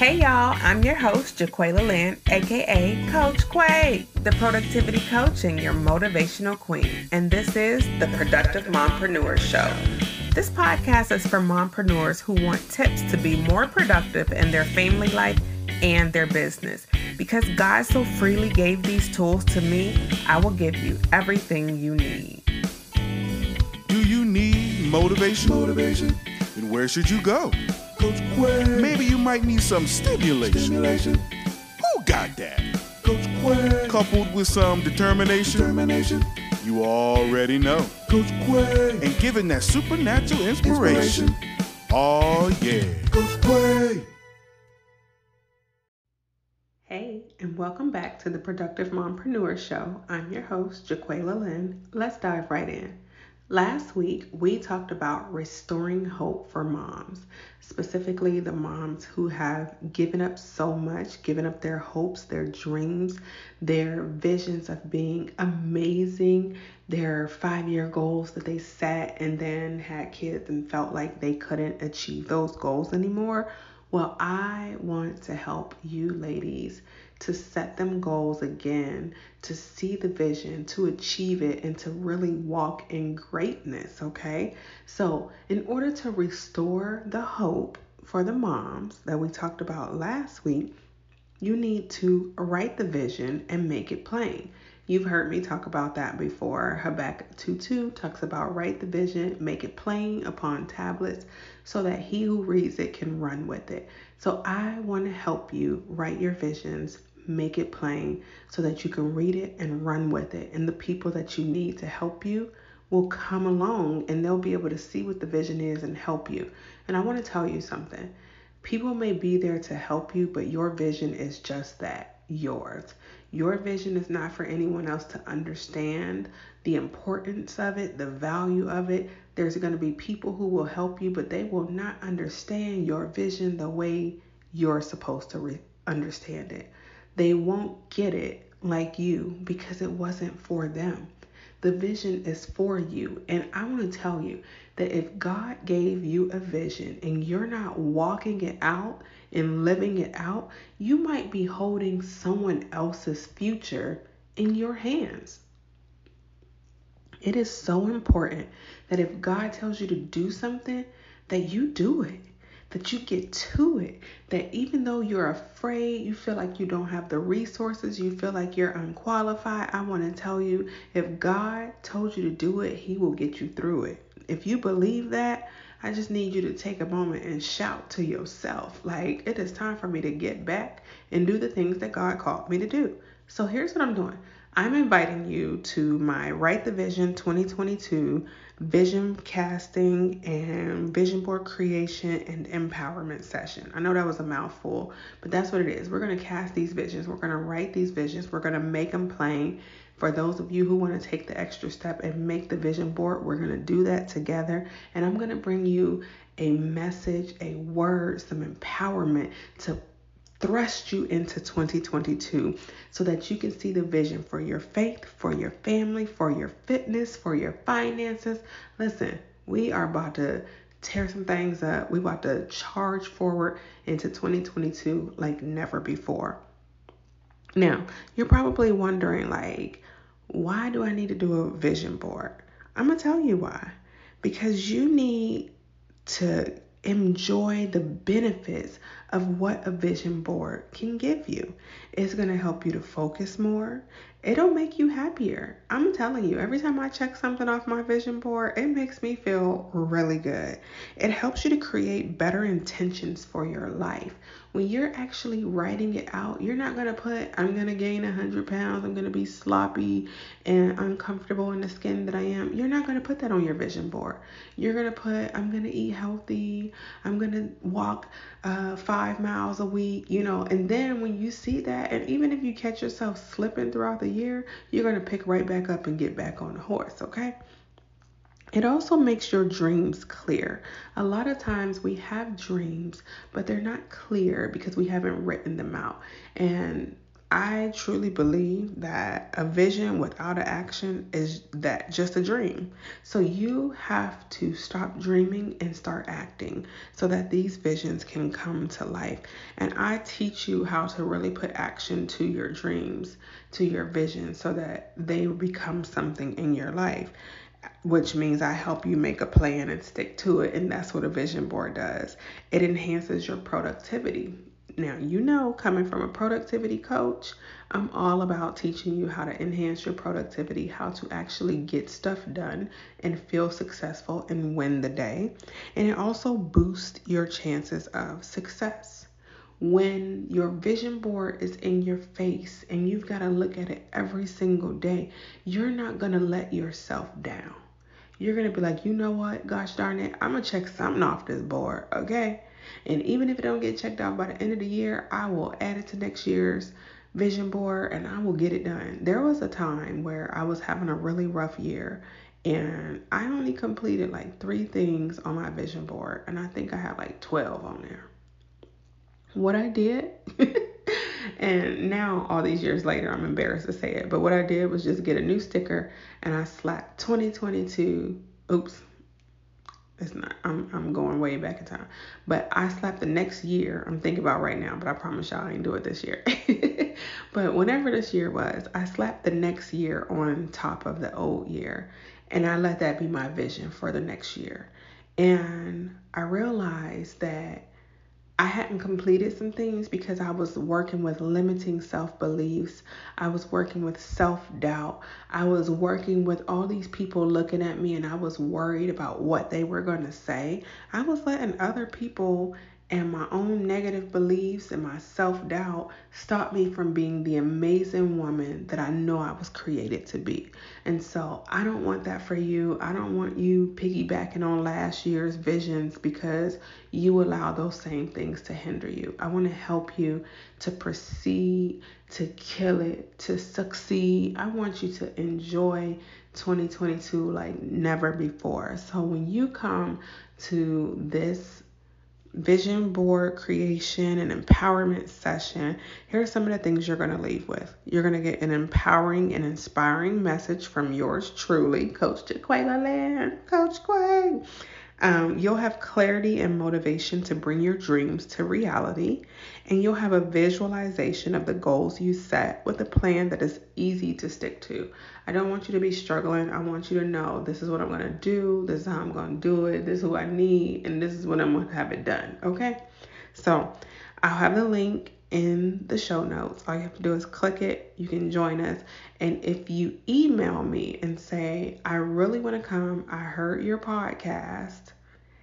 Hey y'all, I'm your host, Jaqualia Lynn, aka Coach Qua, the productivity coach and your motivational queen. And this is the Productive Mompreneur Show. This podcast is for mompreneurs who want tips to be more productive in their family life and their business. Because God so freely gave these tools to me, I will give you everything you need. Do you need motivation? Motivation. Then where should you go? Coach Qua. Maybe you might need some stimulation. Stimulation. Who got that? Coach Qua. Coupled with some determination, Determination. you already know. Coach Qua. And given that supernatural inspiration, Inspiration. oh yeah. Coach Qua. Hey, and welcome back to the Productive Mompreneur Show. I'm your host, Jaqualia Lynn. Let's dive right in. Last week, we talked about restoring hope for moms, specifically the moms who have given up so much, given up their hopes, their dreams, their visions of being amazing, their five year goals that they set, and then had kids and felt like they couldn't achieve those goals anymore. Well, I want to help you ladies to set them goals again, to see the vision, to achieve it, and to really walk in greatness, okay? So, in order to restore the hope for the moms that we talked about last week, you need to write the vision and make it plain. You've heard me talk about that before. Habakkuk 2:2 talks about write the vision, make it plain upon tablets so that he who reads it can run with it. So I want to help you write your visions, make it plain so that you can read it and run with it. And the people that you need to help you will come along and they'll be able to see what the vision is and help you. And I want to tell you something. People may be there to help you, but your vision is just that yours. Your vision is not for anyone else to understand the importance of it, the value of it. There's going to be people who will help you, but they will not understand your vision the way you're supposed to re- understand it. They won't get it like you because it wasn't for them. The vision is for you. And I want to tell you that if God gave you a vision and you're not walking it out and living it out, you might be holding someone else's future in your hands. It is so important that if God tells you to do something, that you do it, that you get to it, that even though you're afraid, you feel like you don't have the resources, you feel like you're unqualified, I want to tell you if God told you to do it, He will get you through it. If you believe that, I just need you to take a moment and shout to yourself, like, it is time for me to get back and do the things that God called me to do. So here's what I'm doing I'm inviting you to my Write the Vision 2022 vision casting and vision board creation and empowerment session. I know that was a mouthful, but that's what it is. We're going to cast these visions, we're going to write these visions, we're going to make them plain. For those of you who want to take the extra step and make the vision board, we're going to do that together. And I'm going to bring you a message, a word, some empowerment to thrust you into 2022 so that you can see the vision for your faith, for your family, for your fitness, for your finances. Listen, we are about to tear some things up. We're about to charge forward into 2022 like never before. Now, you're probably wondering like, why do I need to do a vision board? I'm going to tell you why. Because you need to enjoy the benefits of what a vision board can give you. It's going to help you to focus more. It'll make you happier. I'm telling you, every time I check something off my vision board, it makes me feel really good. It helps you to create better intentions for your life. When you're actually writing it out, you're not going to put, I'm going to gain 100 pounds, I'm going to be sloppy and uncomfortable in the skin that I am. You're not going to put that on your vision board. You're going to put, I'm going to eat healthy, I'm going to walk uh, five miles a week, you know, and then when you see that, and even if you catch yourself slipping throughout the year, you're going to pick right back up and get back on the horse, okay? It also makes your dreams clear. A lot of times we have dreams, but they're not clear because we haven't written them out. And I truly believe that a vision without an action is that just a dream. So you have to stop dreaming and start acting so that these visions can come to life. And I teach you how to really put action to your dreams, to your vision so that they become something in your life which means I help you make a plan and stick to it. And that's what a vision board does. It enhances your productivity. Now, you know, coming from a productivity coach, I'm all about teaching you how to enhance your productivity, how to actually get stuff done and feel successful and win the day. And it also boosts your chances of success. When your vision board is in your face and you've got to look at it every single day, you're not going to let yourself down. You're going to be like, you know what? Gosh darn it, I'm going to check something off this board, okay? And even if it don't get checked off by the end of the year, I will add it to next year's vision board and I will get it done. There was a time where I was having a really rough year and I only completed like three things on my vision board and I think I had like 12 on there. What I did, and now all these years later, I'm embarrassed to say it, but what I did was just get a new sticker and I slapped 2022. Oops, it's not I'm I'm going way back in time. But I slapped the next year. I'm thinking about right now, but I promise y'all I ain't do it this year. but whenever this year was, I slapped the next year on top of the old year. And I let that be my vision for the next year. And I realized that I hadn't completed some things because I was working with limiting self beliefs. I was working with self doubt. I was working with all these people looking at me and I was worried about what they were going to say. I was letting other people and my own negative beliefs and my self doubt stopped me from being the amazing woman that I know I was created to be. And so I don't want that for you. I don't want you piggybacking on last year's visions because you allow those same things to hinder you. I want to help you to proceed, to kill it, to succeed. I want you to enjoy 2022 like never before. So when you come to this vision board creation and empowerment session, here are some of the things you're going to leave with. You're going to get an empowering and inspiring message from yours truly, Coach Jaqualia Lynn, Coach Qua. Um, you'll have clarity and motivation to bring your dreams to reality, and you'll have a visualization of the goals you set with a plan that is easy to stick to. I don't want you to be struggling. I want you to know this is what I'm going to do, this is how I'm going to do it, this is who I need, and this is when I'm going to have it done. Okay? So I'll have the link in the show notes. All you have to do is click it. You can join us. And if you email me and say, I really want to come, I heard your podcast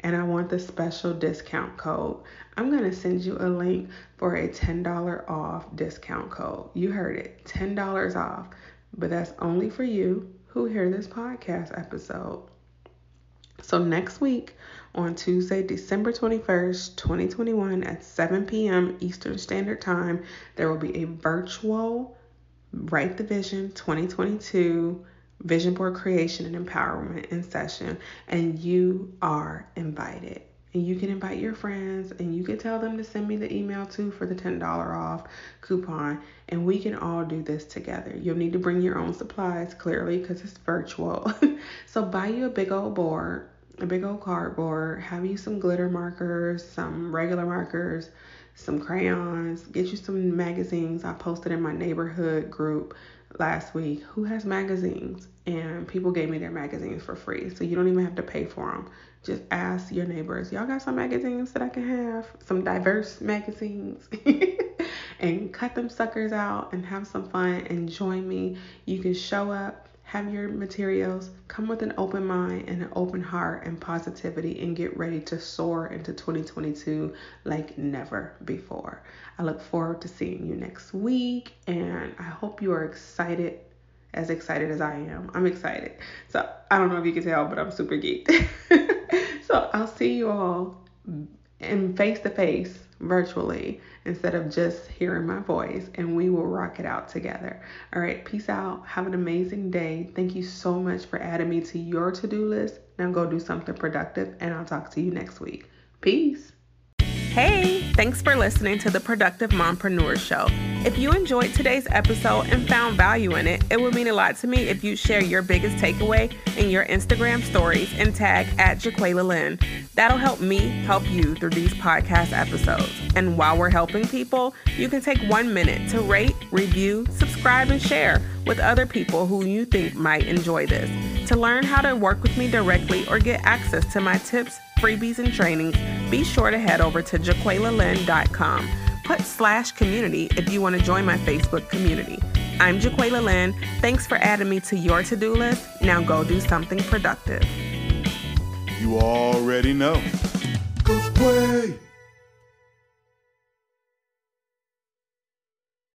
and I want the special discount code, I'm going to send you a link for a $10 off discount code. You heard it $10 off, but that's only for you who hear this podcast episode. So next week, on Tuesday, December 21st, 2021, at 7 p.m. Eastern Standard Time, there will be a virtual Write the Vision 2022 Vision Board Creation and Empowerment in session, and you are invited. And you can invite your friends and you can tell them to send me the email too for the $10 off coupon. And we can all do this together. You'll need to bring your own supplies clearly because it's virtual. so buy you a big old board a big old cardboard, have you some glitter markers, some regular markers, some crayons, get you some magazines. I posted in my neighborhood group last week who has magazines and people gave me their magazines for free. So you don't even have to pay for them. Just ask your neighbors, y'all got some magazines that I can have? Some diverse magazines. and cut them suckers out and have some fun and join me. You can show up have your materials, come with an open mind and an open heart and positivity, and get ready to soar into 2022 like never before. I look forward to seeing you next week, and I hope you are excited as excited as I am. I'm excited. So I don't know if you can tell, but I'm super geeked. so I'll see you all in face to face virtually instead of just hearing my voice, and we will rock it out together. All right, peace out. Have an amazing day. Thank you so much for adding me to your to do list. Now go do something productive, and I'll talk to you next week. Peace. Hey, thanks for listening to the Productive Mompreneur Show. If you enjoyed today's episode and found value in it, it would mean a lot to me if you share your biggest takeaway in your Instagram stories and tag at Jaqualia Lynn. That'll help me help you through these podcast episodes. And while we're helping people, you can take one minute to rate, review, subscribe, and share with other people who you think might enjoy this. To learn how to work with me directly or get access to my tips, freebies, and trainings, be sure to head over to jaqualialynn.com. Put slash community if you want to join my Facebook community. I'm Jaqualia Lynn. Thanks for adding me to your to do list. Now go do something productive. You already know. Qua.